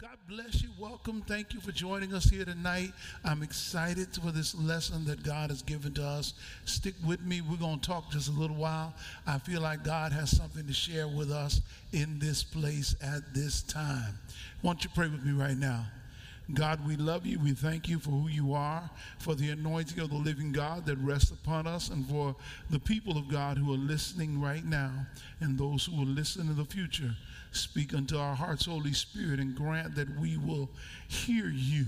God bless you. Welcome. Thank you for joining us here tonight. I'm excited for this lesson that God has given to us. Stick with me. We're going to talk just a little while. I feel like God has something to share with us in this place at this time. Why don't you pray with me right now? God, we love you. We thank you for who you are, for the anointing of the living God that rests upon us, and for the people of God who are listening right now and those who will listen in the future. Speak unto our hearts, Holy Spirit, and grant that we will hear you.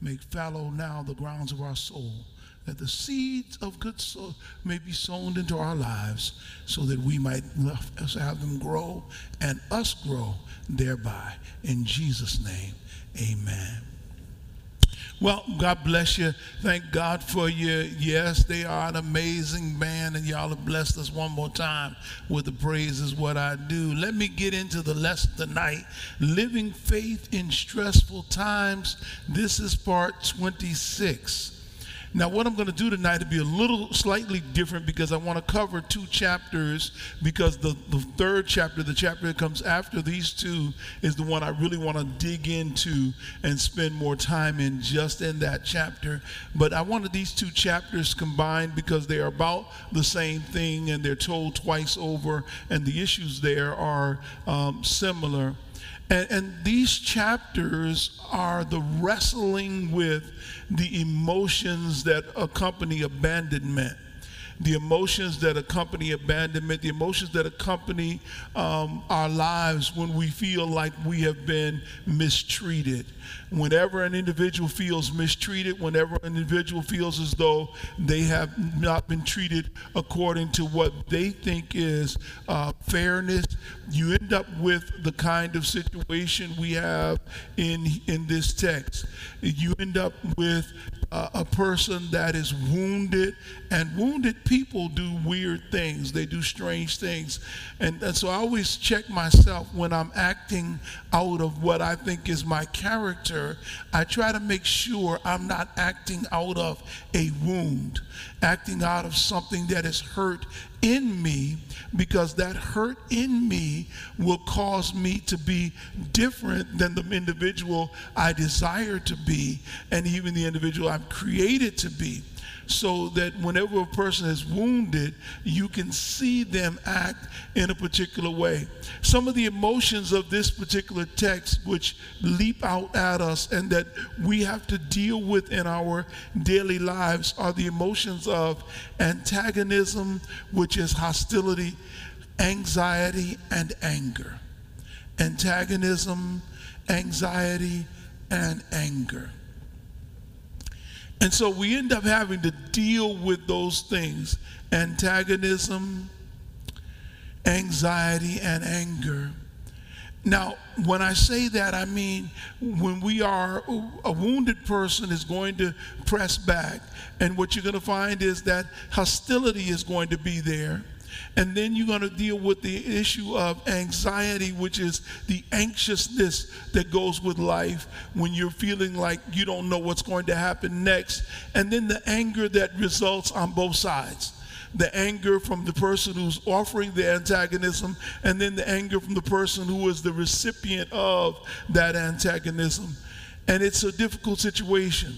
Make fallow now the grounds of our soul, that the seeds of good soul may be sown into our lives, so that we might have them grow and us grow thereby. In Jesus' name, amen. Well, God bless you. Thank God for you. Yes, they are an amazing band, and y'all have blessed us one more time with the praise is what I do. Let me get into the lesson tonight. Living faith in stressful times. This is part 26. Now, what I'm going to do tonight will be a little slightly different because I want to cover two chapters because the, the third chapter, the chapter that comes after these two, is the one I really want to dig into and spend more time in just in that chapter. But I wanted these two chapters combined because they are about the same thing and they're told twice over, and the issues there are um, similar. And, and these chapters are the wrestling with the emotions that accompany abandonment the emotions that accompany abandonment, the emotions that accompany um, our lives when we feel like we have been mistreated. Whenever an individual feels mistreated, whenever an individual feels as though they have not been treated according to what they think is uh, fairness, you end up with the kind of situation we have in, in this text. You end up with a person that is wounded, and wounded people do weird things. They do strange things. And, and so I always check myself when I'm acting out of what I think is my character. I try to make sure I'm not acting out of a wound, acting out of something that is hurt in me because that hurt in me will cause me to be different than the individual I desire to be and even the individual I'm created to be so that whenever a person is wounded, you can see them act in a particular way. Some of the emotions of this particular text, which leap out at us and that we have to deal with in our daily lives, are the emotions of antagonism, which is hostility, anxiety, and anger. Antagonism, anxiety, and anger. And so we end up having to deal with those things antagonism, anxiety, and anger. Now, when I say that, I mean when we are, a wounded person is going to press back. And what you're going to find is that hostility is going to be there. And then you're going to deal with the issue of anxiety, which is the anxiousness that goes with life when you're feeling like you don't know what's going to happen next. And then the anger that results on both sides the anger from the person who's offering the antagonism, and then the anger from the person who is the recipient of that antagonism. And it's a difficult situation.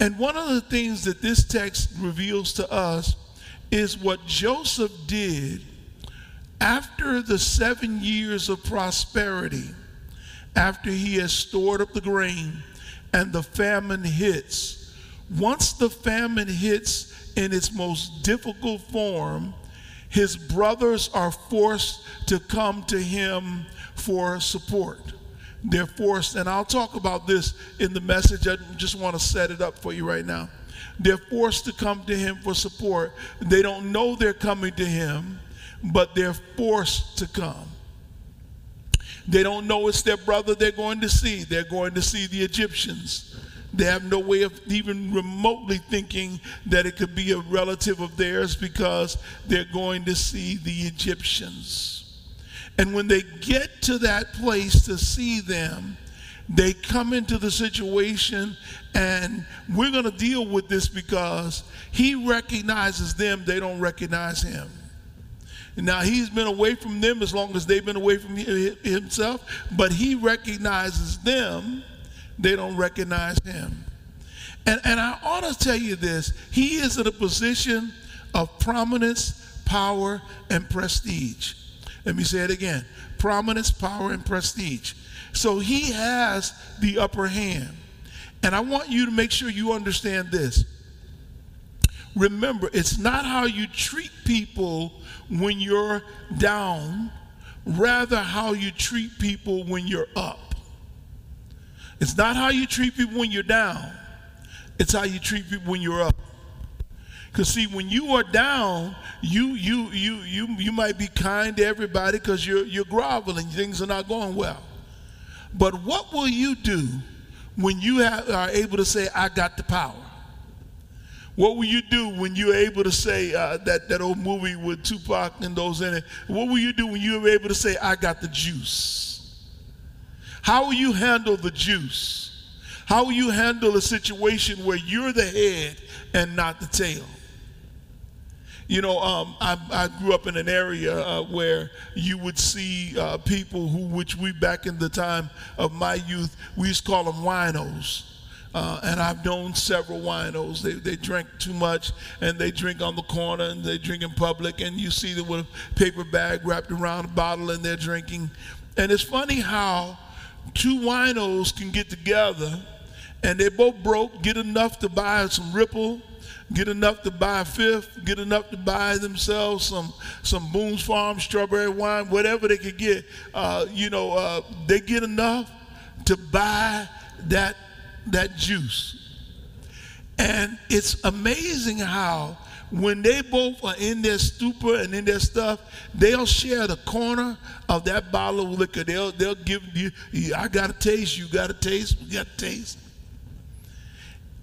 And one of the things that this text reveals to us is what Joseph did after the seven years of prosperity, after he has stored up the grain and the famine hits. Once the famine hits in its most difficult form, his brothers are forced to come to him for support. They're forced, and I'll talk about this in the message. I just want to set it up for you right now. They're forced to come to him for support. They don't know they're coming to him, but they're forced to come. They don't know it's their brother they're going to see. They're going to see the Egyptians. They have no way of even remotely thinking that it could be a relative of theirs because they're going to see the Egyptians. And when they get to that place to see them, they come into the situation and we're going to deal with this because he recognizes them, they don't recognize him. Now, he's been away from them as long as they've been away from himself, but he recognizes them. They don't recognize him. And, and I ought to tell you this he is in a position of prominence, power, and prestige. Let me say it again prominence, power, and prestige. So he has the upper hand. And I want you to make sure you understand this. Remember, it's not how you treat people when you're down, rather, how you treat people when you're up. It's not how you treat people when you're down, it's how you treat people when you're up. Because see, when you are down, you you you you you might be kind to everybody because you're you're groveling, things are not going well. But what will you do when you have, are able to say, "I got the power"? What will you do when you're able to say uh, that that old movie with Tupac and those in it? What will you do when you're able to say, "I got the juice"? How will you handle the juice? How will you handle a situation where you're the head and not the tail? You know, um, I, I, grew up in an area uh, where you would see uh, people who, which we back in the time of my youth, we used to call them winos. Uh, and I've known several winos. They, they drink too much and they drink on the corner and they drink in public. And you see them with a paper bag wrapped around a bottle and they're drinking. And it's funny how two winos can get together and they both broke, get enough to buy some Ripple get enough to buy a fifth, get enough to buy themselves some some Boone's Farm strawberry wine, whatever they could get. Uh, you know, uh, they get enough to buy that that juice. And it's amazing how when they both are in their stupor and in their stuff, they'll share the corner of that bottle of liquor. They'll they'll give you, I got a taste, you got a taste, we got a taste.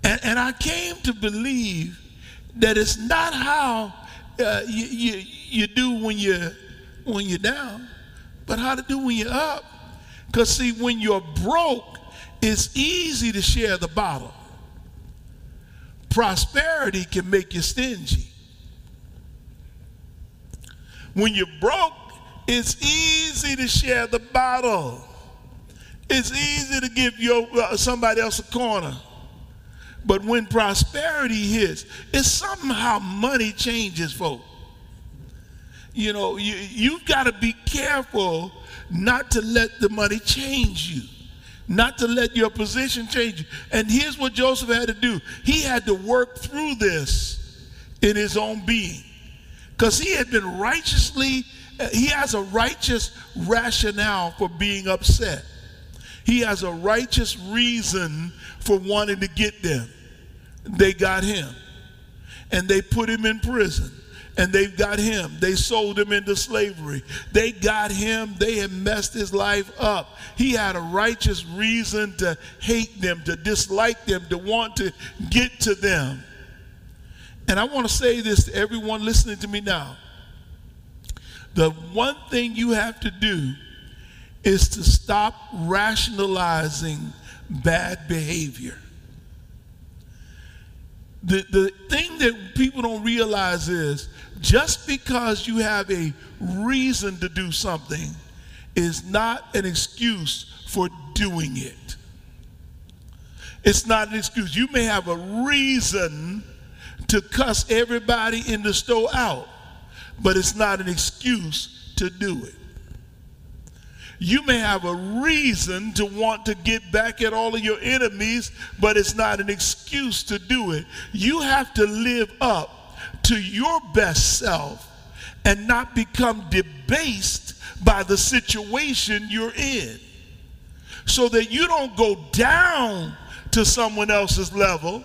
And, and I came to believe that it's not how uh, you, you, you do when you're, when you're down, but how to do when you're up. Because, see, when you're broke, it's easy to share the bottle. Prosperity can make you stingy. When you're broke, it's easy to share the bottle. It's easy to give your, uh, somebody else a corner. But when prosperity hits, it's somehow money changes folk. You know, you, you've got to be careful not to let the money change you, not to let your position change you. And here's what Joseph had to do he had to work through this in his own being because he had been righteously, he has a righteous rationale for being upset. He has a righteous reason for wanting to get them. They got him. And they put him in prison. And they've got him. They sold him into slavery. They got him. They had messed his life up. He had a righteous reason to hate them, to dislike them, to want to get to them. And I want to say this to everyone listening to me now. The one thing you have to do is to stop rationalizing bad behavior. The, the thing that people don't realize is just because you have a reason to do something is not an excuse for doing it. It's not an excuse. You may have a reason to cuss everybody in the store out, but it's not an excuse to do it. You may have a reason to want to get back at all of your enemies, but it's not an excuse to do it. You have to live up to your best self and not become debased by the situation you're in. So that you don't go down to someone else's level,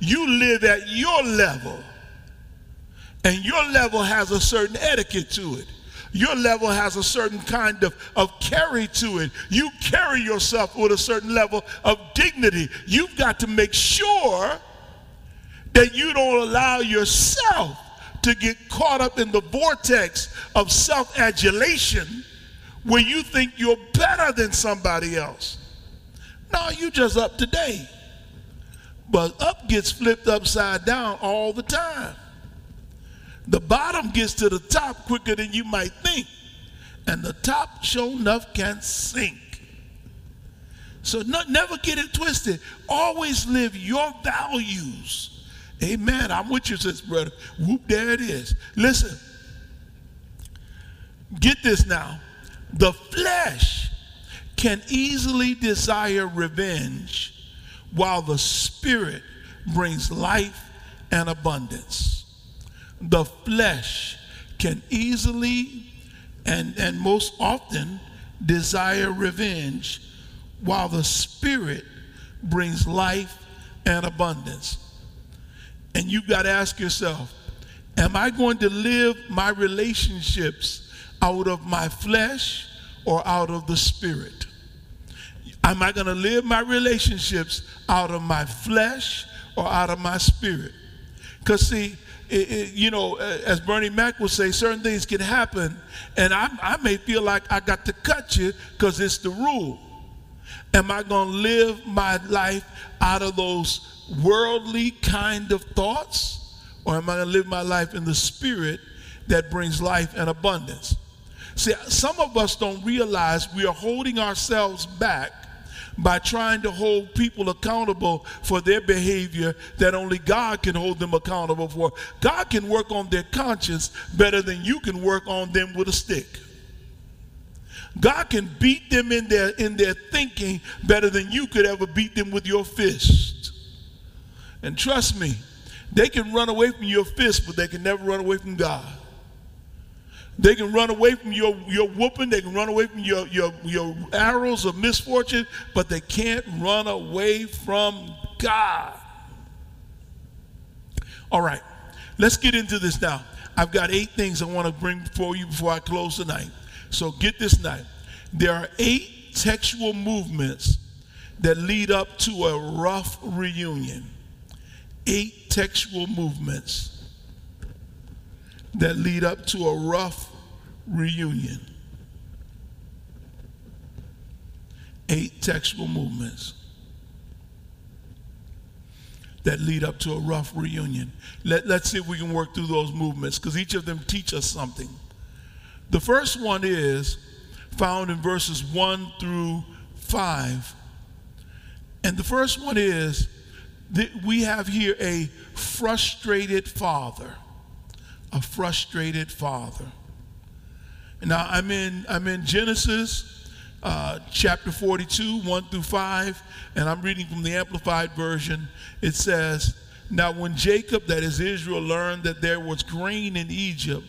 you live at your level. And your level has a certain etiquette to it your level has a certain kind of, of carry to it. You carry yourself with a certain level of dignity. You've got to make sure that you don't allow yourself to get caught up in the vortex of self adulation where you think you're better than somebody else. No, you just up to date. But up gets flipped upside down all the time. The bottom gets to the top quicker than you might think. And the top, sure enough, can sink. So not, never get it twisted. Always live your values. Amen. I'm with you, sis, brother. Whoop, there it is. Listen. Get this now. The flesh can easily desire revenge while the spirit brings life and abundance. The flesh can easily and, and most often desire revenge while the spirit brings life and abundance. And you've got to ask yourself, am I going to live my relationships out of my flesh or out of the spirit? Am I going to live my relationships out of my flesh or out of my spirit? Because, see, it, it, you know, as Bernie Mac would say, certain things can happen, and I, I may feel like I got to cut you because it's the rule. Am I going to live my life out of those worldly kind of thoughts, or am I going to live my life in the spirit that brings life and abundance? See, some of us don't realize we are holding ourselves back by trying to hold people accountable for their behavior that only God can hold them accountable for. God can work on their conscience better than you can work on them with a stick. God can beat them in their in their thinking better than you could ever beat them with your fist. And trust me, they can run away from your fist, but they can never run away from God. They can run away from your, your whooping. They can run away from your, your, your arrows of misfortune, but they can't run away from God. All right, let's get into this now. I've got eight things I want to bring before you before I close tonight. So get this night. There are eight textual movements that lead up to a rough reunion. Eight textual movements that lead up to a rough reunion. Eight textual movements that lead up to a rough reunion. Let, let's see if we can work through those movements because each of them teach us something. The first one is found in verses 1 through 5. And the first one is that we have here a frustrated father a frustrated father. Now I'm in I'm in Genesis uh, chapter 42, 1 through 5, and I'm reading from the Amplified Version. It says, Now when Jacob, that is Israel, learned that there was grain in Egypt,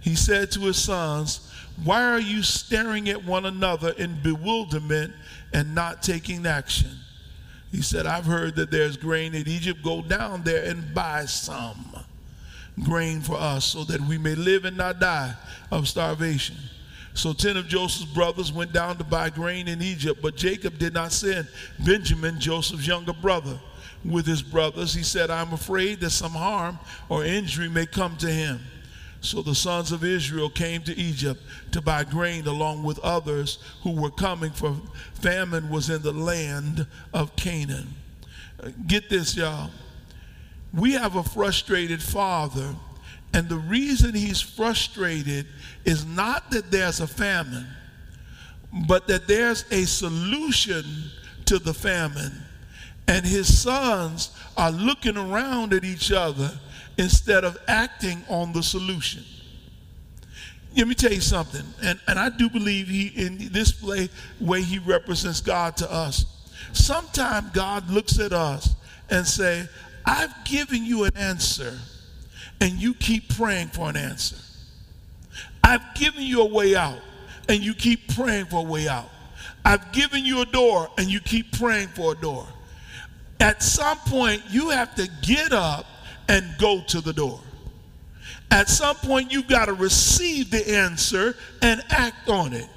he said to his sons, Why are you staring at one another in bewilderment and not taking action? He said, I've heard that there's grain in Egypt. Go down there and buy some grain for us so that we may live and not die of starvation. So ten of Joseph's brothers went down to buy grain in Egypt, but Jacob did not send Benjamin, Joseph's younger brother, with his brothers. He said, I'm afraid that some harm or injury may come to him. So the sons of Israel came to Egypt to buy grain along with others who were coming, for famine was in the land of Canaan. Uh, get this, y'all we have a frustrated father, and the reason he's frustrated is not that there's a famine, but that there's a solution to the famine. And his sons are looking around at each other instead of acting on the solution. Let me tell you something, and, and I do believe he in this way, way he represents God to us. Sometimes God looks at us and say, I've given you an answer and you keep praying for an answer. I've given you a way out and you keep praying for a way out. I've given you a door and you keep praying for a door. At some point, you have to get up and go to the door. At some point, you've got to receive the answer and act on it.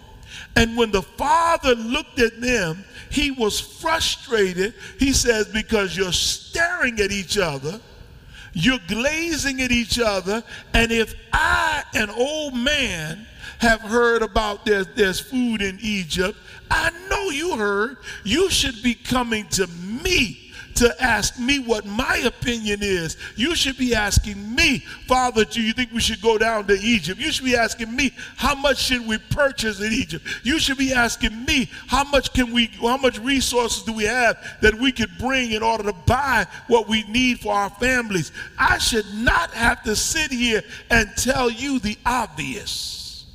And when the father looked at them, he was frustrated. He says, Because you're staring at each other, you're glazing at each other, and if I, an old man, have heard about there's, there's food in Egypt, I know you heard. You should be coming to me to ask me what my opinion is. You should be asking me, Father, do you think we should go down to Egypt? You should be asking me, how much should we purchase in Egypt? You should be asking me, how much can we, how much resources do we have that we could bring in order to buy what we need for our families? I should not have to sit here and tell you the obvious.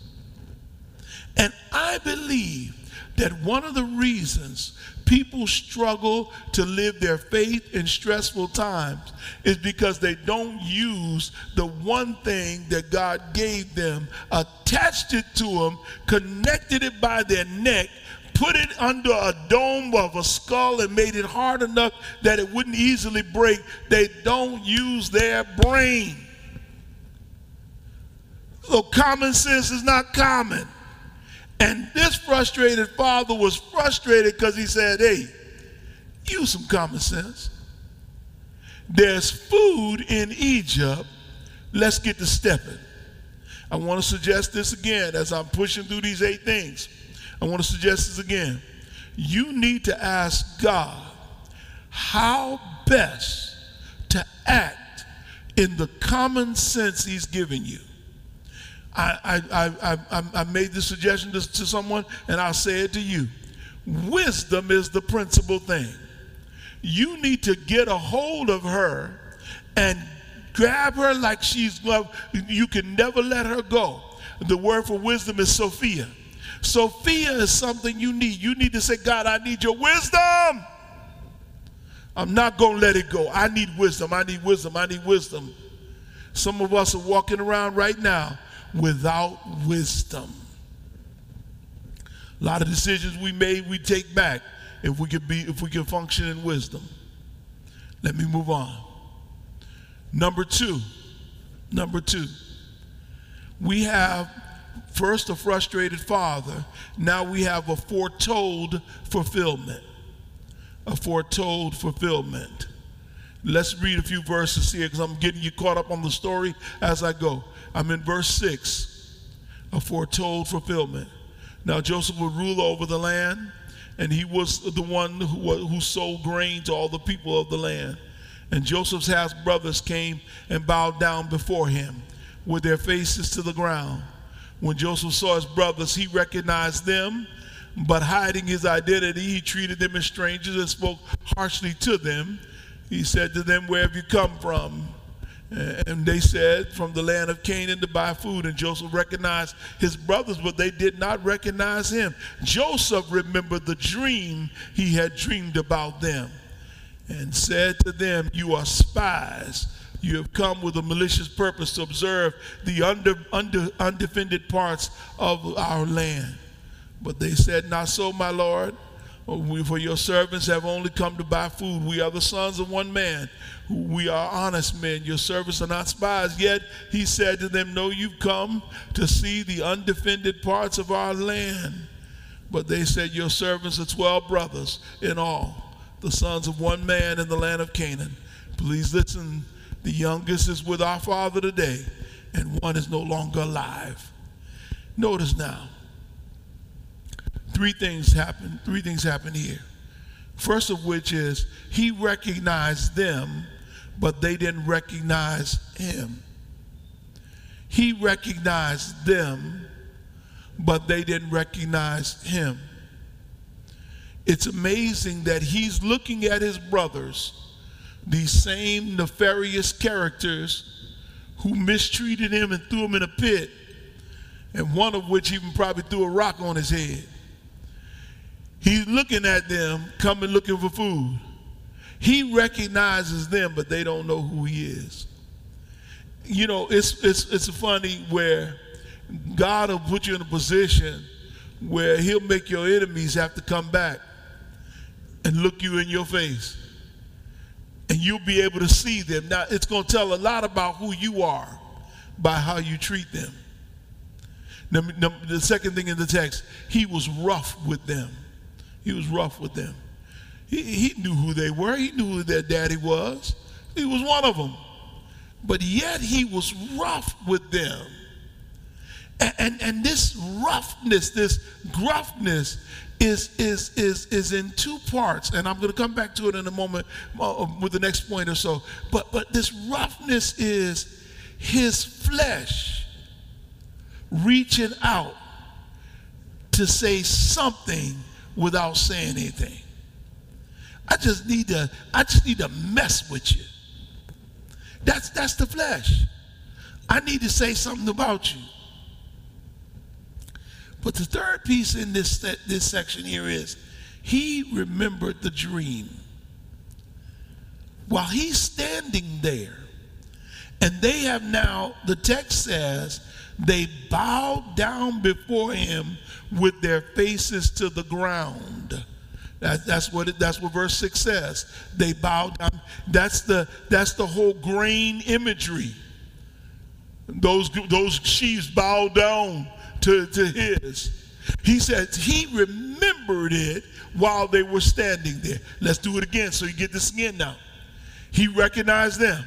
And I believe that one of the reasons people struggle to live their faith in stressful times is because they don't use the one thing that God gave them, attached it to them, connected it by their neck, put it under a dome of a skull and made it hard enough that it wouldn't easily break. They don't use their brain. So common sense is not common. And this frustrated father was frustrated because he said, Hey, use some common sense. There's food in Egypt. Let's get to stepping. I want to suggest this again as I'm pushing through these eight things. I want to suggest this again. You need to ask God how best to act in the common sense He's given you. I, I, I, I, made this suggestion to, to someone, and I'll say it to you. Wisdom is the principal thing. You need to get a hold of her and grab her like she's loved. You can never let her go. The word for wisdom is Sophia. Sophia is something you need. You need to say, God, I need your wisdom. I'm not going to let it go. I need wisdom. I need wisdom. I need wisdom. Some of us are walking around right now without wisdom. A lot of decisions we made, we take back if we could be, if we can function in wisdom. Let me move on. Number two, number two, we have first a frustrated father. Now we have a foretold fulfillment. A foretold fulfillment. Let's read a few verses here because I'm getting you caught up on the story as I go. I'm in verse 6, a foretold fulfillment. Now Joseph would rule over the land, and he was the one who, who sold grain to all the people of the land. And Joseph's half brothers came and bowed down before him with their faces to the ground. When Joseph saw his brothers, he recognized them, but hiding his identity, he treated them as strangers and spoke harshly to them. He said to them, Where have you come from? And they said, From the land of Canaan to buy food. And Joseph recognized his brothers, but they did not recognize him. Joseph remembered the dream he had dreamed about them and said to them, You are spies. You have come with a malicious purpose to observe the under, under, undefended parts of our land. But they said, Not so, my Lord. Oh, for your servants have only come to buy food. We are the sons of one man. We are honest men. Your servants are not spies. Yet he said to them, No, you've come to see the undefended parts of our land. But they said, Your servants are 12 brothers in all, the sons of one man in the land of Canaan. Please listen. The youngest is with our father today, and one is no longer alive. Notice now three things happen. Three things happen here. First of which is he recognized them, but they didn't recognize him. He recognized them, but they didn't recognize him. It's amazing that he's looking at his brothers, these same nefarious characters who mistreated him and threw him in a pit, and one of which even probably threw a rock on his head. He's looking at them coming looking for food. He recognizes them, but they don't know who he is. You know, it's it's it's funny where God will put you in a position where he'll make your enemies have to come back and look you in your face. And you'll be able to see them. Now, it's going to tell a lot about who you are by how you treat them. Now, the second thing in the text, he was rough with them. He was rough with them. He, he knew who they were. He knew who their daddy was. He was one of them. But yet he was rough with them. And, and, and this roughness, this gruffness, is, is, is, is in two parts, and I'm going to come back to it in a moment uh, with the next point or so. But, but this roughness is his flesh reaching out to say something without saying anything. I just need to, I just need to mess with you. That's that's the flesh. I need to say something about you. But the third piece in this, this section here is he remembered the dream. While he's standing there, and they have now, the text says, they bowed down before him with their faces to the ground. That, that's what it, that's what verse six says. They bowed down. That's the that's the whole grain imagery. Those those sheaves bowed down to, to his. He says he remembered it while they were standing there. Let's do it again so you get this again now. He recognized them.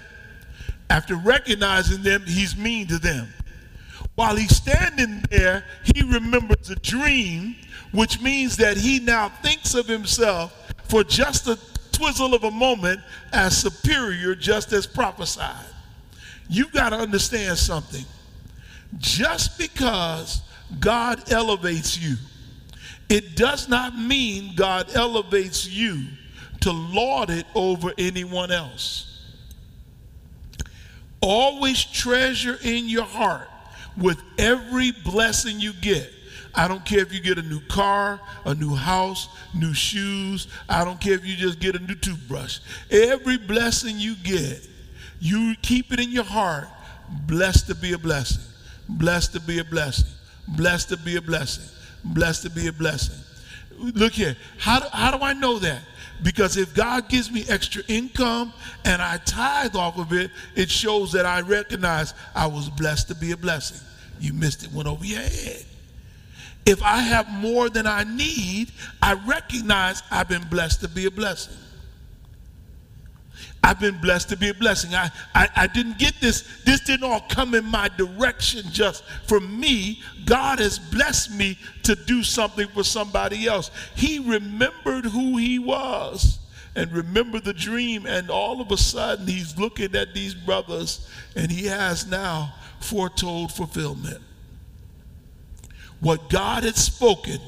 After recognizing them, he's mean to them. While he's standing there, he remembers a dream, which means that he now thinks of himself for just a twizzle of a moment as superior, just as prophesied. You've got to understand something. Just because God elevates you, it does not mean God elevates you to lord it over anyone else. Always treasure in your heart with every blessing you get. I don't care if you get a new car, a new house, new shoes. I don't care if you just get a new toothbrush. Every blessing you get, you keep it in your heart. Blessed to be a blessing. Blessed to be a blessing. Blessed to be a blessing. Blessed to be a blessing. Look here. How do, how do I know that? Because if God gives me extra income and I tithe off of it, it shows that I recognize I was blessed to be a blessing. You missed it, went over your head. If I have more than I need, I recognize I've been blessed to be a blessing. I've been blessed to be a blessing. I, I, I, didn't get this. This didn't all come in my direction just for me. God has blessed me to do something for somebody else. He remembered who he was and remembered the dream. And all of a sudden, he's looking at these brothers and he has now foretold fulfillment. What God had spoken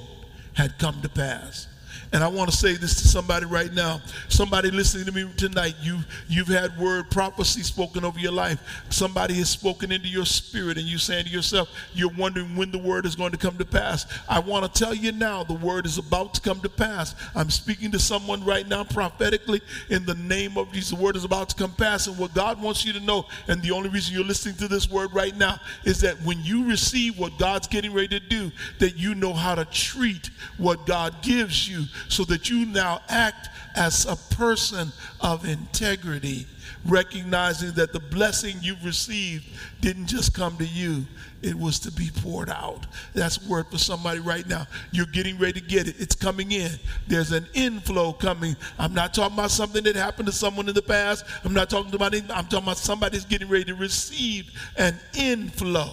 had come to pass. And I want to say this to somebody right now. Somebody listening to me tonight, you, you've had word prophecy spoken over your life. Somebody has spoken into your spirit, and you're saying to yourself, you're wondering when the word is going to come to pass. I want to tell you now, the word is about to come to pass. I'm speaking to someone right now prophetically in the name of Jesus. The word is about to come pass. And what God wants you to know, and the only reason you're listening to this word right now, is that when you receive what God's getting ready to do, that you know how to treat what God gives you so that you now act as a person of integrity, recognizing that the blessing you've received didn't just come to you, it was to be poured out. That's word for somebody right now. You're getting ready to get it. It's coming in. There's an inflow coming. I'm not talking about something that happened to someone in the past. I'm not talking about anything. I'm talking about somebody's getting ready to receive an inflow.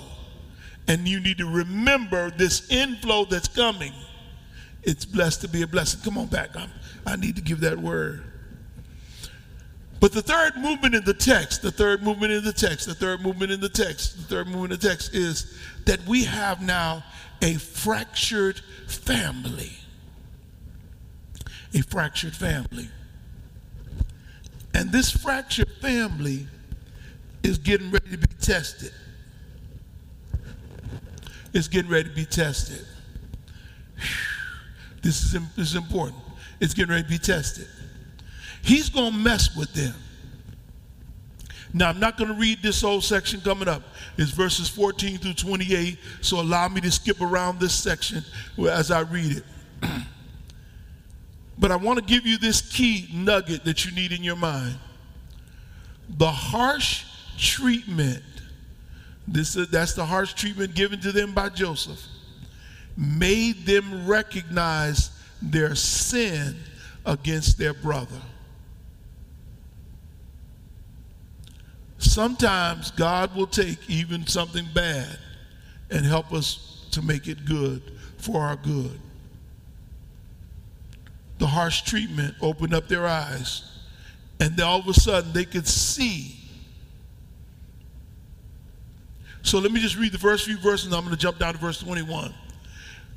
And you need to remember this inflow that's coming it's blessed to be a blessing. Come on back. I'm, I need to give that word. But the third movement in the text, the third movement in the text, the third movement in the text, the third movement in the text is that we have now a fractured family. A fractured family. And this fractured family is getting ready to be tested. It's getting ready to be tested. Whew. This is, this is important. It's getting ready to be tested. He's going to mess with them. Now, I'm not going to read this whole section coming up. It's verses 14 through 28, so allow me to skip around this section as I read it. but I want to give you this key nugget that you need in your mind. The harsh treatment, this, that's the harsh treatment given to them by Joseph made them recognize their sin against their brother. Sometimes God will take even something bad and help us to make it good for our good. the harsh treatment opened up their eyes. And all of a sudden they could see. So let me just read the first few verses and I'm going to jump down to verse 21.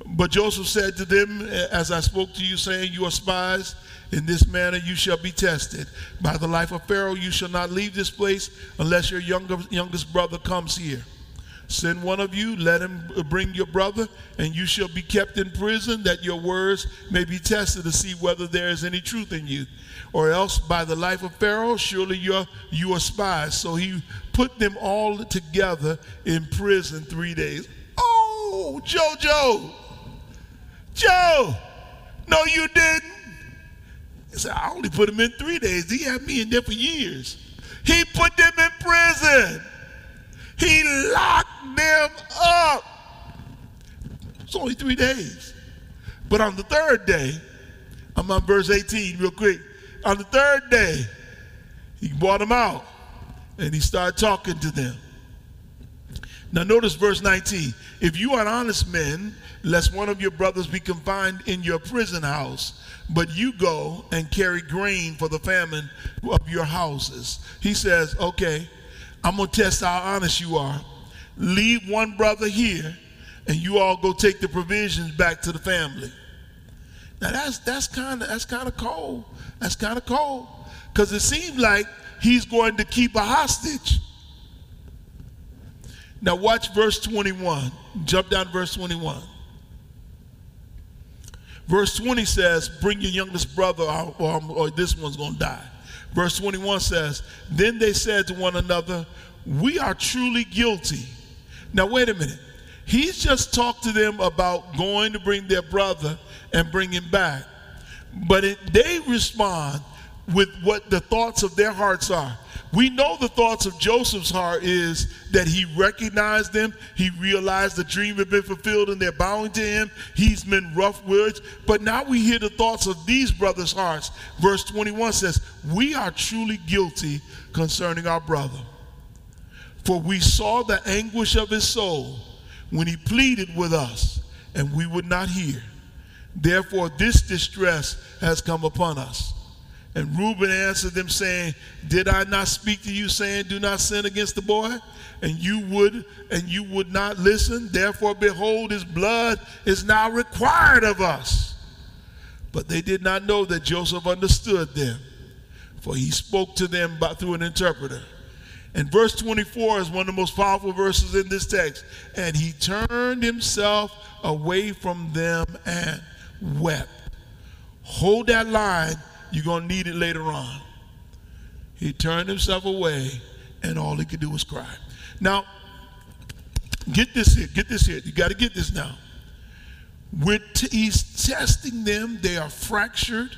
But Joseph said to them, As I spoke to you, saying, You are spies. In this manner you shall be tested. By the life of Pharaoh you shall not leave this place unless your younger, youngest brother comes here. Send one of you, let him bring your brother, and you shall be kept in prison, that your words may be tested to see whether there is any truth in you. Or else, by the life of Pharaoh, surely you're, you are spies. So he put them all together in prison three days. Oh, Jojo! Joe! No, you didn't. He said, I only put him in three days. He had me in there for years. He put them in prison. He locked them up. It's only three days. But on the third day, I'm on verse 18 real quick. On the third day, he brought them out and he started talking to them. Now, notice verse 19. If you are honest men, lest one of your brothers be confined in your prison house, but you go and carry grain for the famine of your houses. He says, okay, I'm going to test how honest you are. Leave one brother here, and you all go take the provisions back to the family. Now that's that's kind of that's kind of cold. That's kind of cold because it seems like he's going to keep a hostage. Now watch verse 21. Jump down to verse 21. Verse 20 says, "Bring your youngest brother, or, or, or this one's going to die." Verse 21 says, Then they said to one another, We are truly guilty. Now, wait a minute. He's just talked to them about going to bring their brother and bring him back. But it, they respond with what the thoughts of their hearts are. We know the thoughts of Joseph's heart is that he recognized them. He realized the dream had been fulfilled and they're bowing to him. He's been rough words. But now we hear the thoughts of these brothers' hearts. Verse 21 says, We are truly guilty concerning our brother. For we saw the anguish of his soul when he pleaded with us, and we would not hear. Therefore, this distress has come upon us. And Reuben answered them, saying, Did I not speak to you, saying, Do not sin against the boy? And you would, and you would not listen. Therefore, behold, his blood is now required of us. But they did not know that Joseph understood them, for he spoke to them by, through an interpreter. And verse 24 is one of the most powerful verses in this text. And he turned himself away from them and wept. Hold that line you're going to need it later on. He turned himself away, and all he could do was cry. Now, get this here. Get this here. You got to get this now. With he's testing them. They are fractured.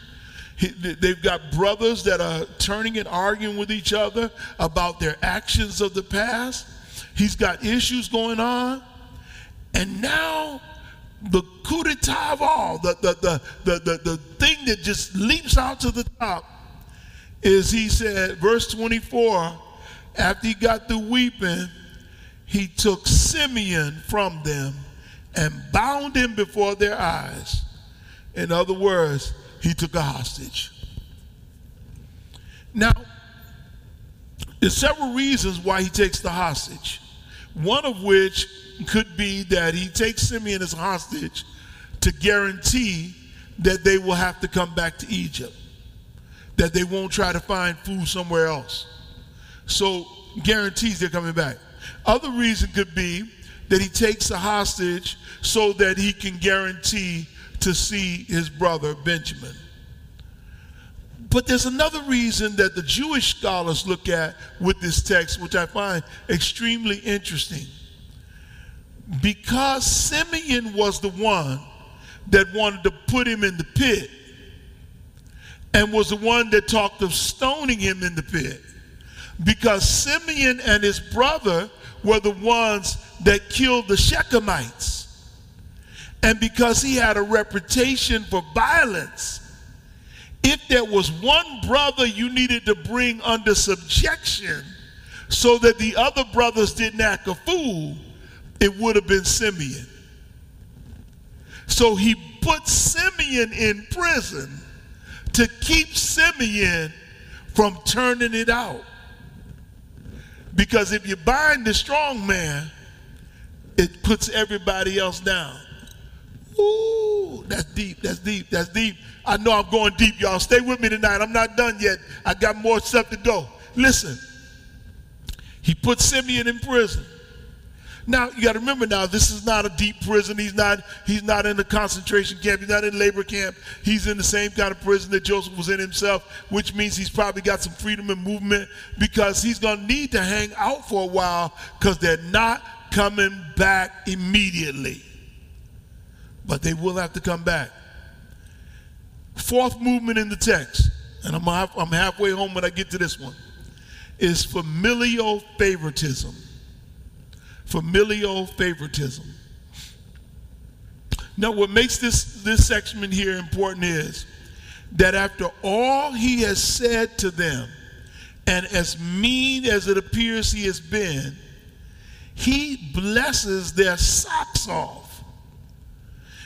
He, they've got brothers that are turning and arguing with each other about their actions of the past. He's got issues going on. And now the coup d'etat of all, the, the, the, the, the, the thing that just leaps out to the top is he said, verse 24, after he got through weeping, he took Simeon from them and bound him before their eyes. In other words, he took a hostage. Now, there's several reasons why he takes the hostage. One of which could be that he takes Simeon as hostage to guarantee that they will have to come back to Egypt, that they won't try to find food somewhere else. So guarantees they're coming back. Other reason could be that he takes a hostage so that he can guarantee to see his brother Benjamin. But there's another reason that the Jewish scholars look at with this text, which I find extremely interesting because Simeon was the one that wanted to put him in the pit and was the one that talked of stoning him in the pit, because Simeon and his brother were the ones that killed the Shechemites. And because he had a reputation for violence, if there was one brother you needed to bring under subjection so that the other brothers didn't act a fool, it would have been Simeon. So he put Simeon in prison to keep Simeon from turning it out. Because if you bind the strong man, it puts everybody else down. Ooh, that's deep, that's deep, that's deep. I know I'm going deep, y'all. Stay with me tonight. I'm not done yet. I got more stuff to go. Listen, he put Simeon in prison. Now you got to remember now this is not a deep prison. He's not he's not in a concentration camp. He's not in labor camp. He's in the same kind of prison that Joseph was in himself, which means he's probably got some freedom and movement because he's going to need to hang out for a while because they're not coming back immediately. But they will have to come back. Fourth movement in the text, and I'm, I'm halfway home when I get to this one, is familial favoritism. Familial favoritism. Now, what makes this, this section here important is that after all he has said to them, and as mean as it appears he has been, he blesses their socks off.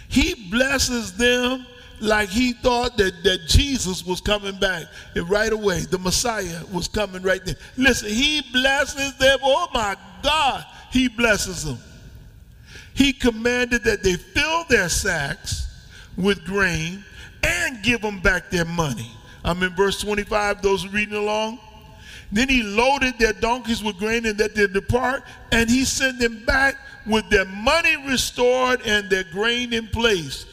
He blesses them like he thought that, that Jesus was coming back and right away. The Messiah was coming right there. Listen, he blesses them. Oh my God, he blesses them. He commanded that they fill their sacks with grain and give them back their money. I'm in verse 25, those reading along. Then he loaded their donkeys with grain and let them depart, and he sent them back with their money restored and their grain in place.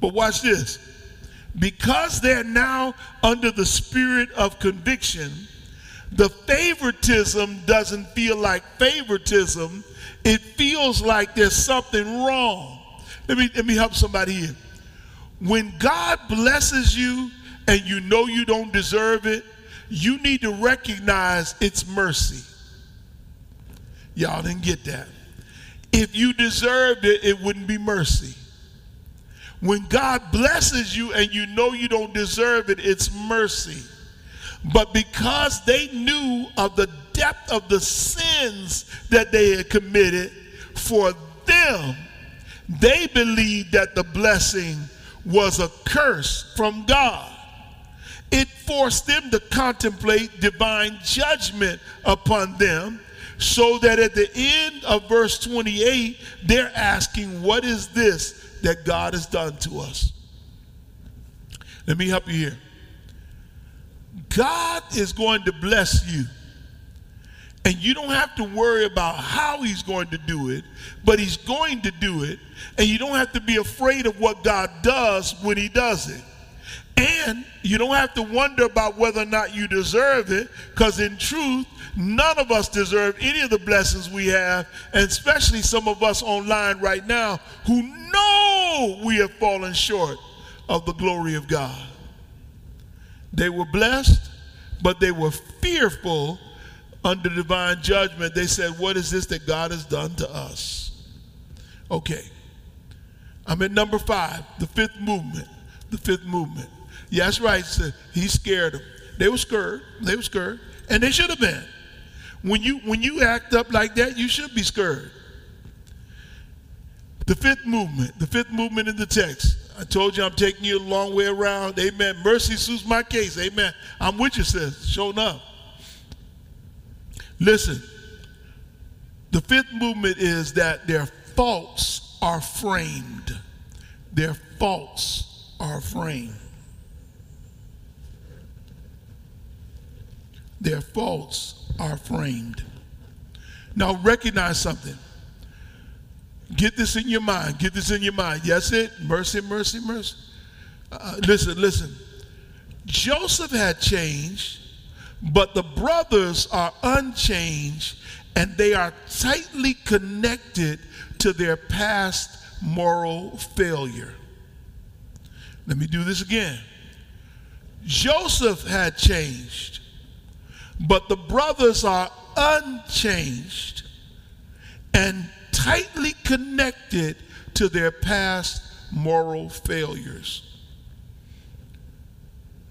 But watch this. Because they're now under the spirit of conviction, the favoritism doesn't feel like favoritism. It feels like there's something wrong. Let me, let me help somebody here. When God blesses you and you know you don't deserve it, you need to recognize it's mercy. Y'all didn't get that. If you deserved it, it wouldn't be mercy. When God blesses you and you know you don't deserve it, it's mercy. But because they knew of the depth of the sins that they had committed, for them, they believed that the blessing was a curse from God. It forced them to contemplate divine judgment upon them, so that at the end of verse 28, they're asking, What is this that God has done to us. Let me help you here. God is going to bless you. And you don't have to worry about how he's going to do it, but he's going to do it. And you don't have to be afraid of what God does when he does it. And you don't have to wonder about whether or not you deserve it, because in truth, none of us deserve any of the blessings we have, and especially some of us online right now who know we have fallen short of the glory of God. They were blessed, but they were fearful under divine judgment. They said, What is this that God has done to us? Okay. I'm at number five, the fifth movement. The fifth movement. Yeah, that's right. So he scared them. They were scared. They were scared. And they should have been. When you when you act up like that, you should be scared. The fifth movement, the fifth movement in the text. I told you I'm taking you a long way around. Amen. Mercy suits my case. Amen. I'm with you, sis. Showing up. Listen. The fifth movement is that their faults are framed. Their faults are framed. their faults are framed. Now recognize something. Get this in your mind. Get this in your mind. Yes, it. Mercy, mercy, mercy. Uh, listen, listen. Joseph had changed, but the brothers are unchanged and they are tightly connected to their past moral failure. Let me do this again. Joseph had changed, but the brothers are unchanged and tightly connected to their past moral failures.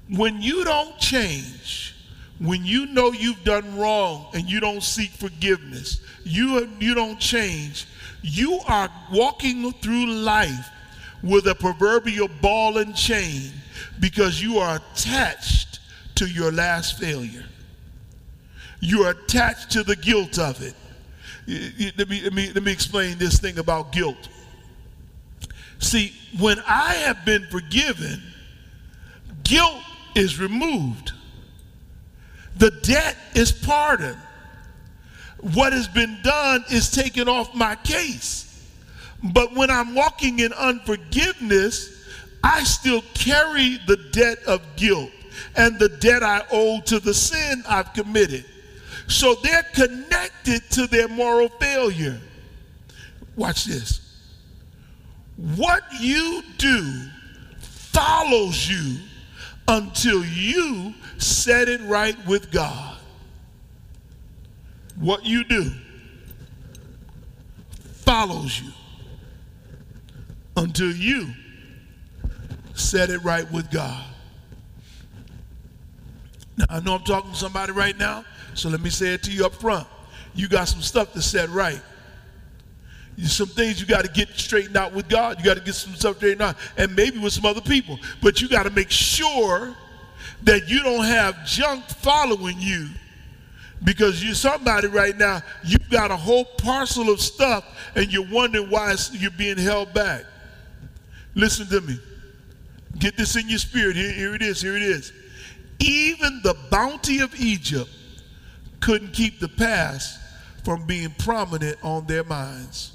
When you don't change, when you know you've done wrong and you don't seek forgiveness, you, you don't change, you are walking through life with a proverbial ball and chain because you are attached to your last failure. You are attached to the guilt of it. Let me, let, me, let me explain this thing about guilt. See, when I have been forgiven, guilt is removed. The debt is pardoned. What has been done is taken off my case. But when I'm walking in unforgiveness, I still carry the debt of guilt and the debt I owe to the sin I've committed. So they're connected to their moral failure. Watch this. What you do follows you until you set it right with God. What you do follows you until you set it right with God. Now, I know I'm talking to somebody right now, so let me say it to you up front. You got some stuff to set right. Some things you got to get straightened out with God. You got to get some stuff straightened out, and maybe with some other people. But you got to make sure that you don't have junk following you because you're somebody right now, you've got a whole parcel of stuff and you're wondering why you're being held back. Listen to me. Get this in your spirit. Here, here it is. Here it is. Even the bounty of Egypt couldn't keep the past from being prominent on their minds.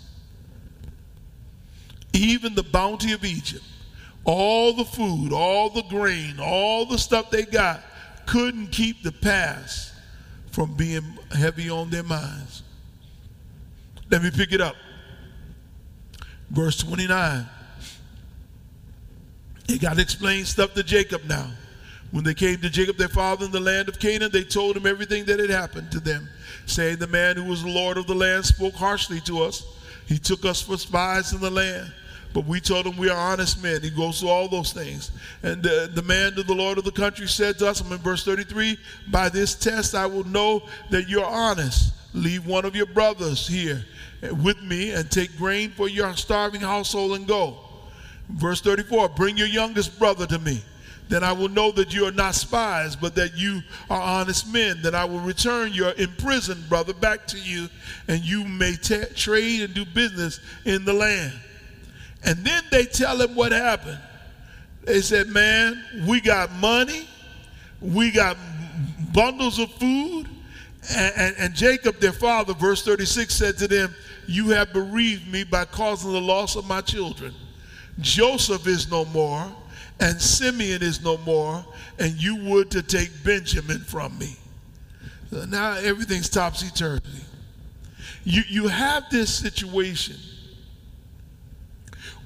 Even the bounty of Egypt, all the food, all the grain, all the stuff they got, couldn't keep the past from being heavy on their minds. Let me pick it up. Verse 29. They got to explain stuff to Jacob now. When they came to Jacob, their father, in the land of Canaan, they told him everything that had happened to them, saying, The man who was the Lord of the land spoke harshly to us. He took us for spies in the land. But we told him we are honest men. He goes through all those things. And the man to the Lord of the country said to us, I'm in verse 33, By this test I will know that you're honest. Leave one of your brothers here with me and take grain for your starving household and go. Verse 34, Bring your youngest brother to me then I will know that you are not spies, but that you are honest men. Then I will return your imprisoned brother back to you, and you may trade and do business in the land. And then they tell him what happened. They said, Man, we got money, we got bundles of food. And, and, and, Jacob, their father, verse 36, said to them, You have bereaved me by causing the loss of my children. Joseph is no more, and Simeon is no more, and you would to take Benjamin from me. So now everything's topsy turvy. You, you have this situation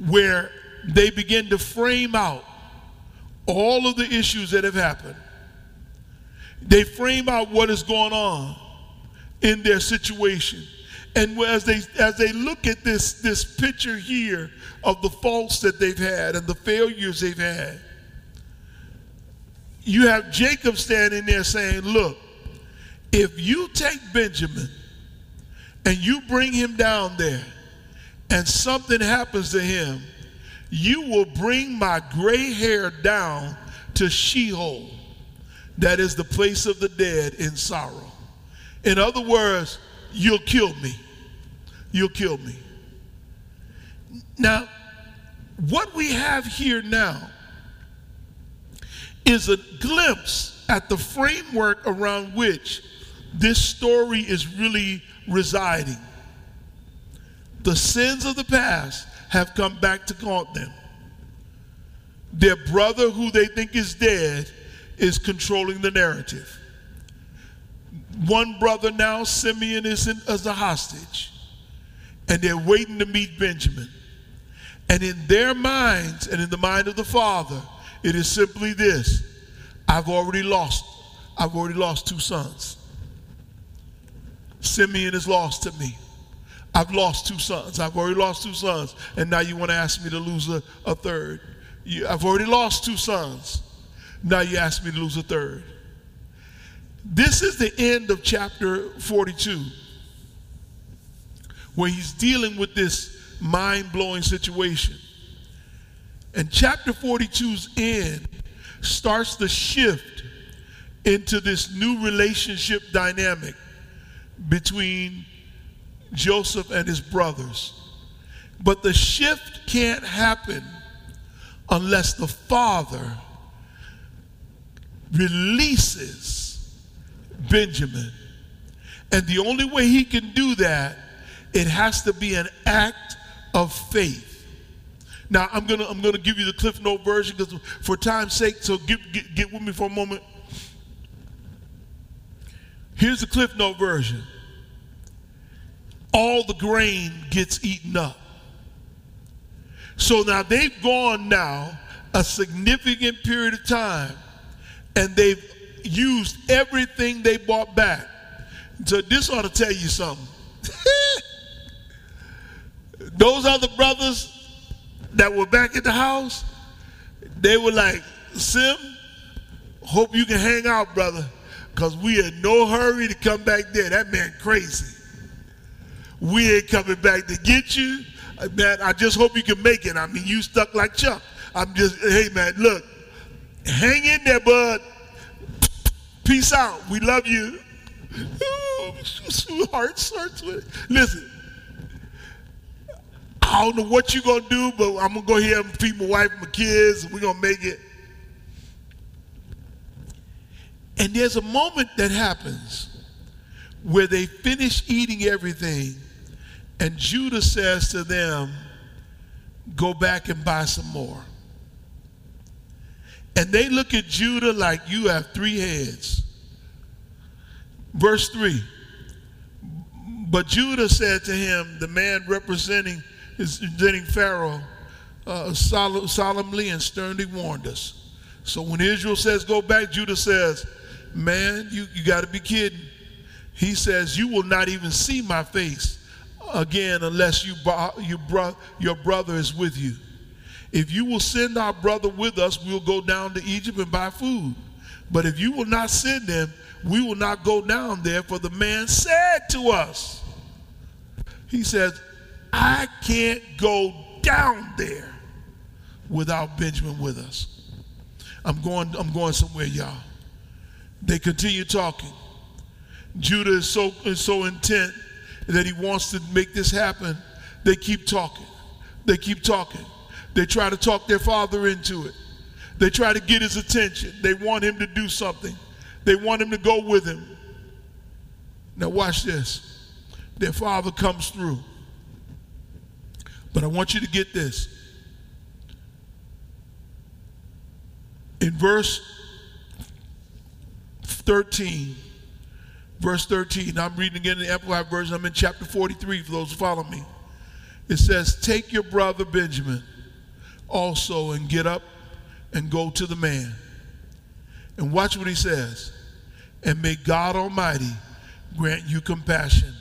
where they begin to frame out all of the issues that have happened. They frame out what is going on in their situation. And as they as they look at this this picture here of the faults that they've had and the failures they've had, you have Jacob standing there saying, "Look, if you take Benjamin and you bring him down there and something happens to him, you will bring my gray hair down to Sheol, that is the place of the dead in sorrow. In other words, you'll kill me. You'll kill me. Now, what we have here now is a glimpse at the framework around which this story is really residing. The sins of the past have come back to haunt them. Their brother, who they think is dead, is controlling the narrative. One brother now, Simeon, is in, as a hostage, and they're waiting to meet Benjamin. And in their minds and in the mind of the father, it is simply this I've already lost, I've already lost two sons. Simeon is lost to me. I've lost two sons. I've already lost two sons. And now you want to ask me to lose a, a third. You, I've already lost two sons. Now you ask me to lose a third. This is the end of chapter 42, where he's dealing with this mind blowing situation. And chapter 42's end starts the shift into this new relationship dynamic between Joseph and his brothers. But the shift can't happen unless the father releases Benjamin. And the only way he can do that, it has to be an act of faith. Now I'm gonna I'm gonna give you the Cliff Note version because for time's sake, so get, get, get with me for a moment. Here's the Cliff Note version. All the grain gets eaten up. So now they've gone now a significant period of time and they've used everything they bought back. So this ought to tell you something. Those other brothers that were back at the house, they were like, Sim, hope you can hang out, brother, because we in no hurry to come back there. That man crazy. We ain't coming back to get you. Uh, man, I just hope you can make it. I mean, you stuck like Chuck. I'm just, hey man, look, hang in there, bud. Peace out. We love you. Heart starts with it. Listen, I don't know what you're going to do, but I'm going to go here and feed my wife and my kids, we're going to make it. And there's a moment that happens where they finish eating everything, and Judah says to them, Go back and buy some more. And they look at Judah like you have three heads. Verse 3 But Judah said to him, the man representing is presenting Pharaoh uh, solemnly and sternly warned us. So when Israel says go back, Judah says, man, you, you got to be kidding. He says, you will not even see my face again unless you, you bro your brother is with you. If you will send our brother with us, we'll go down to Egypt and buy food. But if you will not send them, we will not go down there, for the man said to us, He says, I can't go down there without Benjamin with us. I'm going, I'm going somewhere, y'all. They continue talking. Judah is so, is so intent that he wants to make this happen. They keep talking. They keep talking. They try to talk their father into it. They try to get his attention. They want him to do something. They want him to go with him. Now, watch this. Their father comes through. But I want you to get this. In verse 13, verse 13, I'm reading again in the Amplified Version. I'm in chapter 43 for those who follow me. It says, Take your brother Benjamin also and get up and go to the man. And watch what he says. And may God Almighty grant you compassion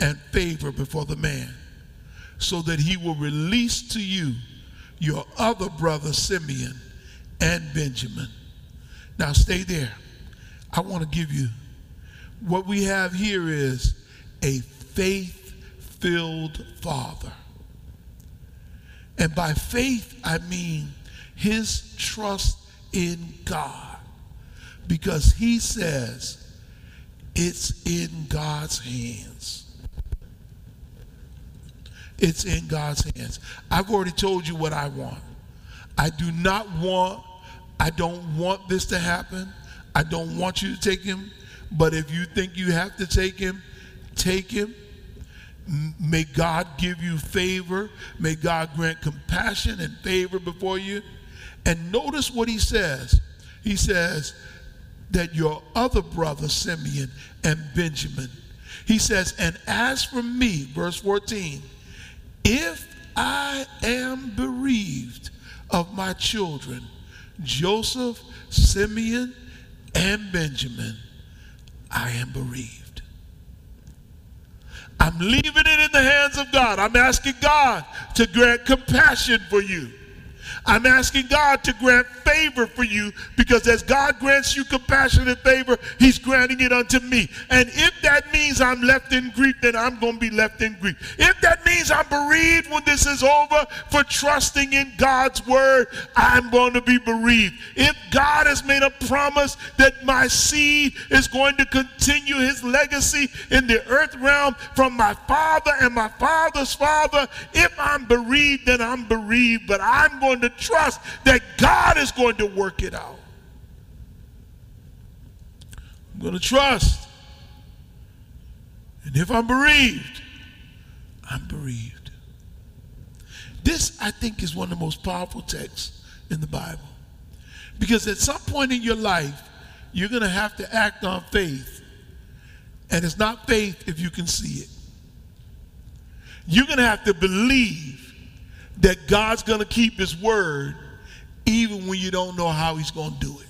and favor before the man so that he will release to you your other brother Simeon and Benjamin. Now stay there. I want to give you what we have here is a faith filled father. And by faith, I mean his trust in God. Because he says it's in God's hands. It's in God's hands. I've already told you what I want. I do not want, I don't want this to happen. I don't want you to take him. But if you think you have to take him, take him. May God give you favor. May God grant compassion and favor before you. And notice what he says. He says that your other brother, Simeon and Benjamin, he says, and as for me, verse 14, if I am bereaved of my children, Joseph, Simeon, and Benjamin, I am bereaved. I'm leaving it in the hands of God. I'm asking God to grant compassion for you. I'm asking God to grant favor for you because as God grants you compassionate favor, He's granting it unto me. And if that means I'm left in grief, then I'm going to be left in grief. If that means I'm bereaved when this is over for trusting in God's word, I'm going to be bereaved. If God has made a promise that my seed is going to continue his legacy in the earth realm from my father and my father's father, if I'm bereaved, then I'm bereaved. But I'm going to trust that God is going to work it out. I'm going to trust. And if I'm bereaved, I'm bereaved. This, I think, is one of the most powerful texts in the Bible. Because at some point in your life, you're going to have to act on faith. And it's not faith if you can see it. You're going to have to believe that God's going to keep his word even when you don't know how he's going to do it.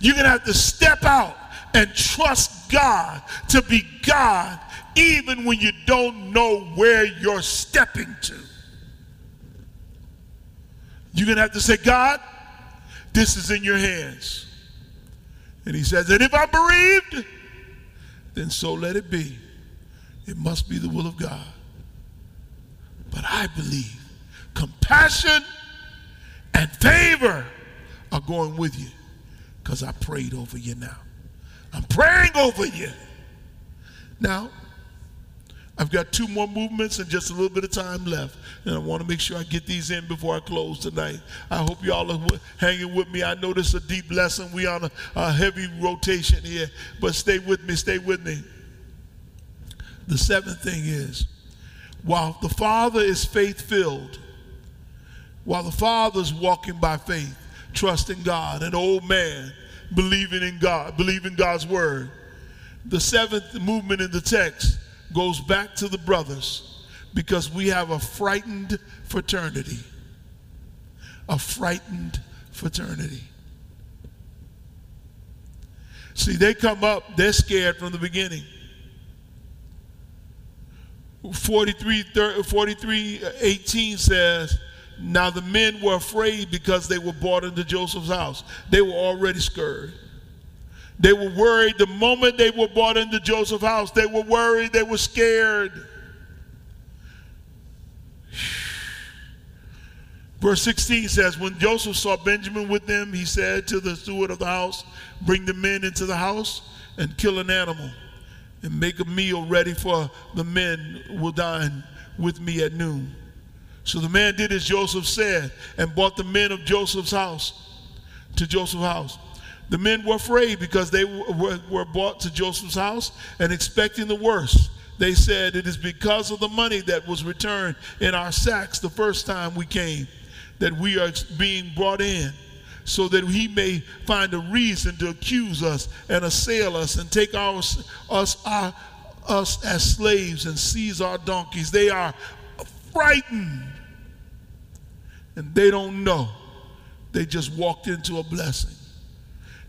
You're going to have to step out and trust God to be God even when you don't know where you're stepping to. You're going to have to say, God, this is in your hands. And he says, and if I'm bereaved, then so let it be. It must be the will of God. But I believe compassion and favor are going with you because I prayed over you now. I'm praying over you. Now, I've got two more movements and just a little bit of time left. And I want to make sure I get these in before I close tonight. I hope y'all are hanging with me. I know this is a deep lesson. We on a, a heavy rotation here. But stay with me, stay with me. The seventh thing is, while the Father is faith-filled, while the Father's walking by faith, trusting God, an old man believing in God, believing God's word, the seventh movement in the text goes back to the brothers because we have a frightened fraternity. A frightened fraternity. See, they come up, they're scared from the beginning. 43, 30, 43 uh, 18 says, Now the men were afraid because they were brought into Joseph's house. They were already scared. They were worried the moment they were brought into Joseph's house. They were worried, they were scared. Verse 16 says, When Joseph saw Benjamin with them, he said to the steward of the house, Bring the men into the house and kill an animal and make a meal ready for the men will dine with me at noon. So the man did as Joseph said and brought the men of Joseph's house to Joseph's house. The men were afraid because they were, were brought to Joseph's house and expecting the worst. They said, It is because of the money that was returned in our sacks the first time we came that we are being brought in, so that he may find a reason to accuse us and assail us and take our, us, our, us as slaves and seize our donkeys. They are frightened and they don't know. They just walked into a blessing.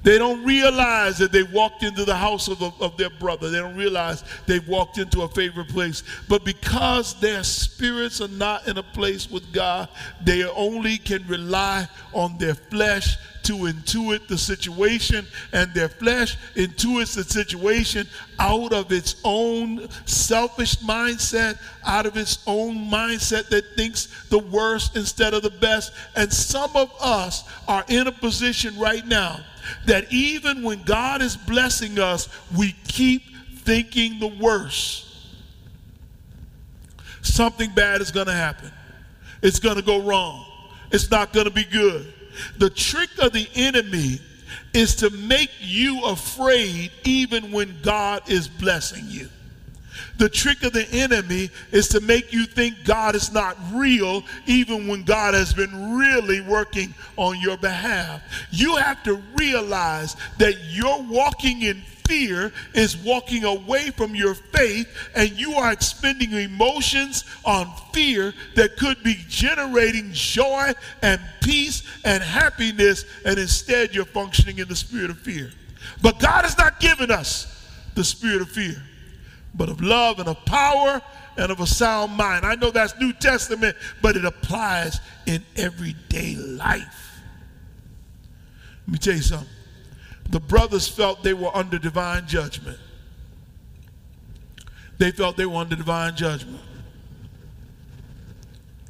They don't realize that they walked into the house of, of their brother. They don't realize they've walked into a favorite place. But because their spirits are not in a place with God, they only can rely on their flesh to intuit the situation, and their flesh intuits the situation out of its own selfish mindset, out of its own mindset that thinks the worst instead of the best. And some of us are in a position right now that even when God is blessing us, we keep thinking the worst. Something bad is going to happen. It's going to go wrong. It's not going to be good. The trick of the enemy is to make you afraid even when God is blessing you. The trick of the enemy is to make you think God is not real, even when God has been really working on your behalf. You have to realize that you're walking in fear is walking away from your faith and you are expending emotions on fear that could be generating joy and peace and happiness and instead you're functioning in the spirit of fear. But God has not given us the spirit of fear but of love and of power and of a sound mind. I know that's New Testament, but it applies in everyday life. Let me tell you something. The brothers felt they were under divine judgment. They felt they were under divine judgment.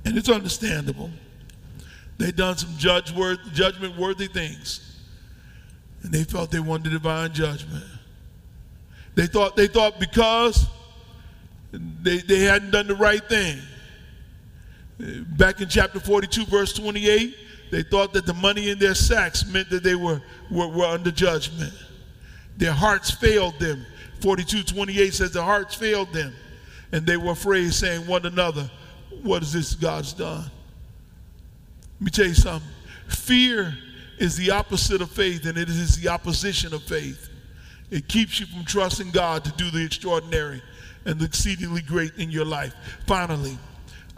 And it's understandable. They'd done some judge judgment worthy things. And they felt they wanted divine judgment. They thought they thought because they, they hadn't done the right thing. Back in chapter 42, verse 28, they thought that the money in their sacks meant that they were, were, were under judgment. Their hearts failed them. 42, 28 says their hearts failed them. And they were afraid, saying one another, What is this God's done? Let me tell you something. Fear is the opposite of faith, and it is the opposition of faith. It keeps you from trusting God to do the extraordinary and the exceedingly great in your life. Finally,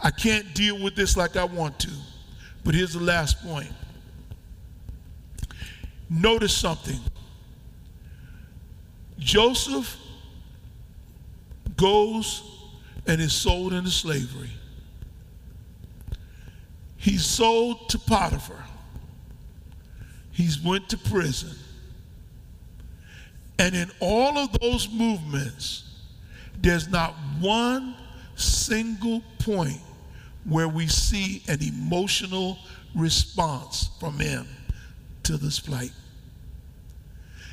I can't deal with this like I want to, but here's the last point. Notice something. Joseph goes and is sold into slavery. He's sold to Potiphar. He's went to prison. And in all of those movements, there's not one single point where we see an emotional response from him to this flight.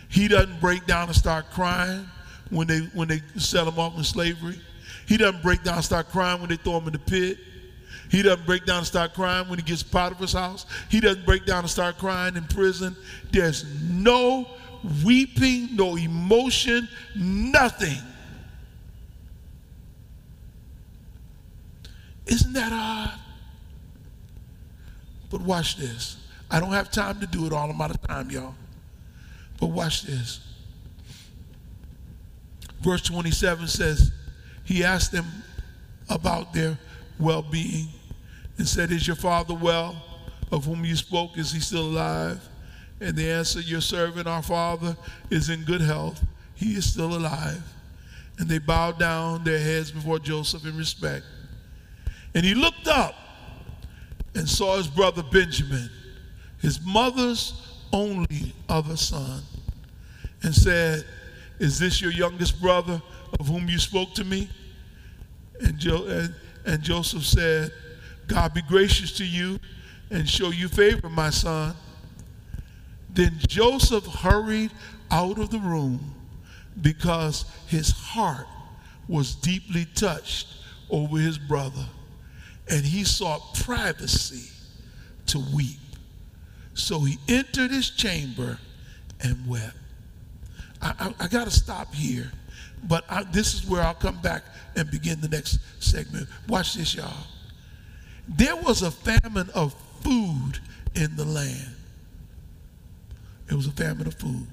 He doesn't break down and start crying when they when they sell him off in slavery. He doesn't break down and start crying when they throw him in the pit. He doesn't break down and start crying when he gets Potiphar's house. He doesn't break down and start crying in prison. There's no weeping, no emotion, nothing. Isn't that odd? But watch this. I don't have time to do it all. I'm out of time, y'all. But watch this. Verse 27 says, He asked them about their well being and said, Is your father well? Of whom you spoke, is he still alive? And they answered, Your servant, our father, is in good health. He is still alive. And they bowed down their heads before Joseph in respect. And he looked up and saw his brother Benjamin, his mother's only other son, and said, Is this your youngest brother of whom you spoke to me? And, jo- and, and Joseph said, God be gracious to you and show you favor, my son. Then Joseph hurried out of the room because his heart was deeply touched over his brother, and he sought privacy to weep. So he entered his chamber and wept. I, I, I got to stop here, but I, this is where I'll come back and begin the next segment. Watch this, y'all. There was a famine of food in the land. It was a famine of food.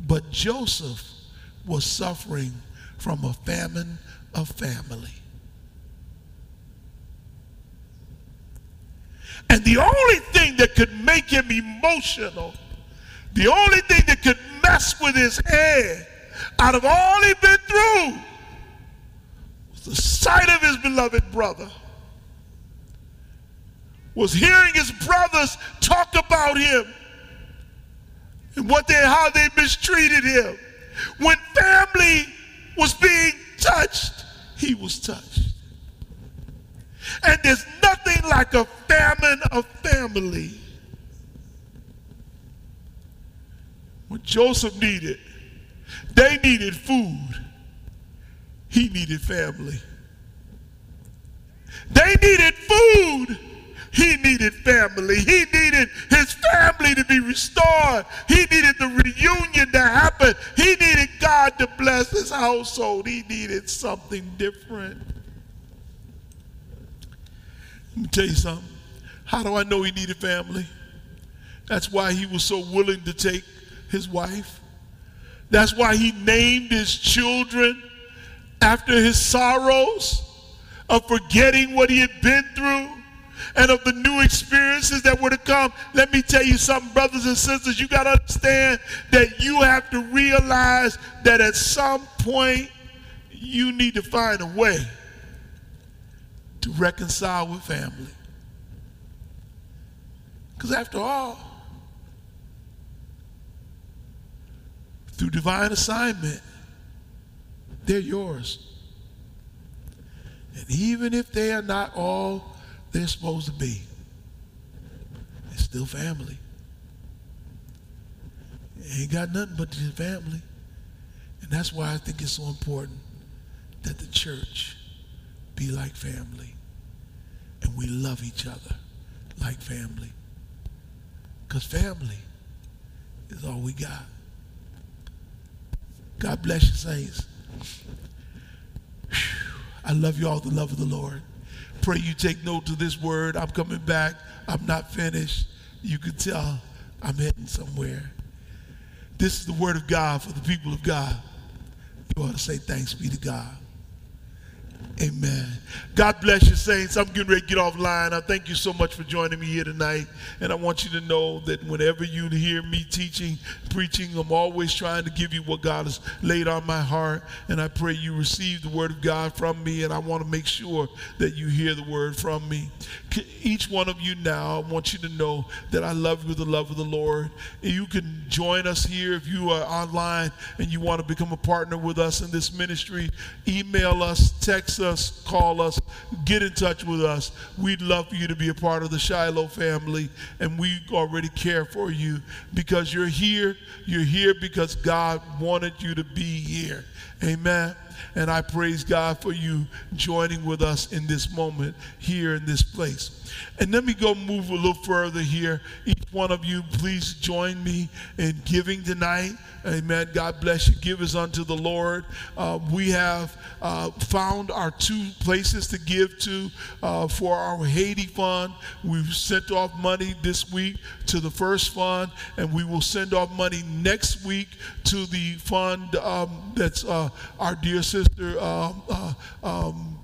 But Joseph was suffering from a famine of family. And the only thing that could make him emotional, the only thing that could mess with his head out of all he'd been through, was the sight of his beloved brother was hearing his brothers talk about him and what they how they mistreated him. When family was being touched, he was touched. And there's nothing like a famine of family. What Joseph needed, they needed food. He needed family. They needed food. He needed family. He needed his family to be restored. He needed the reunion to happen. He needed God to bless his household. He needed something different. Let me tell you something. How do I know he needed family? That's why he was so willing to take his wife. That's why he named his children after his sorrows of forgetting what he had been through and of the new experiences that were to come. Let me tell you something, brothers and sisters. You got to understand that you have to realize that at some point you need to find a way to reconcile with family. Because after all, through divine assignment, they're yours. And even if they are not all they're supposed to be, it's still family. ain't got nothing but your family. And that's why I think it's so important that the church be like family and we love each other like family. Because family is all we got. God bless you, saints. I love you all the love of the Lord. Pray you take note to this word. I'm coming back. I'm not finished. You can tell I'm heading somewhere. This is the word of God for the people of God. You ought to say thanks be to God. Amen. God bless you, saints. I'm getting ready to get offline. I thank you so much for joining me here tonight. And I want you to know that whenever you hear me teaching, preaching, I'm always trying to give you what God has laid on my heart. And I pray you receive the word of God from me. And I want to make sure that you hear the word from me. Each one of you now, I want you to know that I love you with the love of the Lord. You can join us here if you are online and you want to become a partner with us in this ministry. Email us, text us us, call us, get in touch with us. We'd love for you to be a part of the Shiloh family, and we already care for you because you're here. You're here because God wanted you to be here. Amen. And I praise God for you joining with us in this moment here in this place. And let me go move a little further here. Each one of you, please join me in giving tonight. Amen. God bless you. Give us unto the Lord. Uh, we have uh, found our two places to give to uh, for our Haiti fund. We've sent off money this week to the first fund, and we will send off money next week to the fund um, that's uh, our dear sister. Um, uh, um,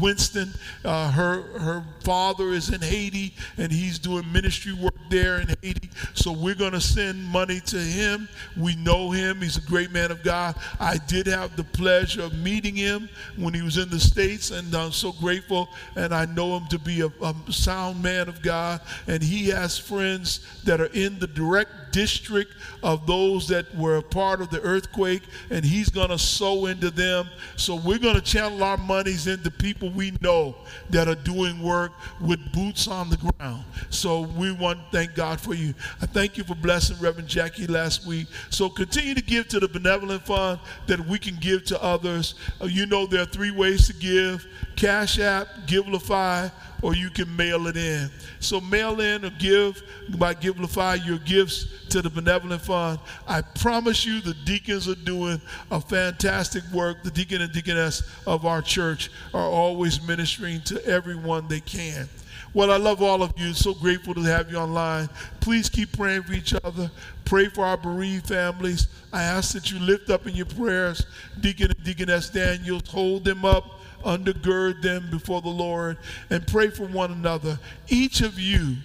Winston. Uh, her her father is in Haiti, and he's doing ministry work there in Haiti. So we're going to send money to him. We know him. He's a great man of God. I did have the pleasure of meeting him when he was in the States, and I'm so grateful. And I know him to be a, a sound man of God. And he has friends that are in the direct district of those that were a part of the earthquake, and he's going to sow into them. So we're going to channel our monies into people we know that are doing work with boots on the ground. So we want to thank God for you. I thank you for blessing Reverend Jackie last week. So continue to give to the benevolent fund that we can give to others. Uh, you know there are three ways to give: Cash App, Givelify, or you can mail it in. So mail in or give by Givelify your gifts to the Benevolent Fund. I promise you the deacons are doing a fantastic work. The deacon and deaconess of our church are always ministering to everyone they can. Well, I love all of you. So grateful to have you online. Please keep praying for each other. Pray for our bereaved families. I ask that you lift up in your prayers Deacon and Deaconess Daniels. Hold them up undergird them before the Lord, and pray for one another. Each of you,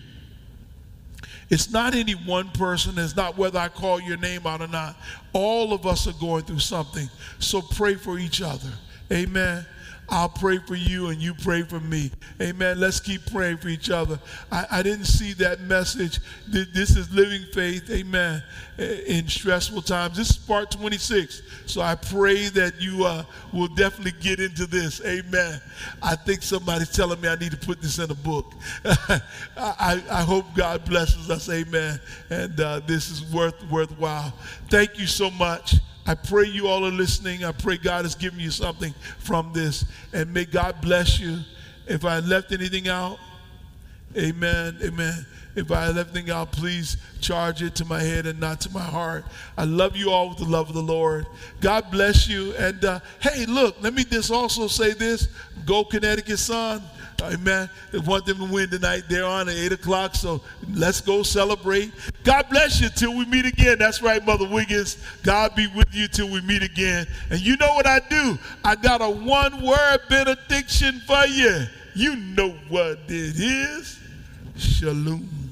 it's not any one person, it's not whether I call your name out or not. All of us are going through something. So pray for each other. Amen. I'll pray for you and you pray for me. Amen. Let's keep praying for each other. I, I didn't see that message. This is living faith. Amen. In stressful times. This is part 26. So I pray that you uh, will definitely get into this. Amen. I think somebody's telling me I need to put this in a book. I, I, hope God blesses us. Amen. And uh, this is worth worthwhile. Thank you so much. I pray you all are listening. I pray God has given you something from this. And may God bless you. If I left anything out, amen, amen. If I left anything out, please charge it to my head and not to my heart. I love you all with the love of the Lord. God bless you. And uh, hey, look, let me just also say this Go Connecticut Sun. Amen. They want them to win tonight. They're on at 8 o'clock, so let's go celebrate. God bless you till we meet again. That's right, Mother Wiggins. God be with you till we meet again. And you know what I do? I got a one word benediction for you. You know what it is. Shalom.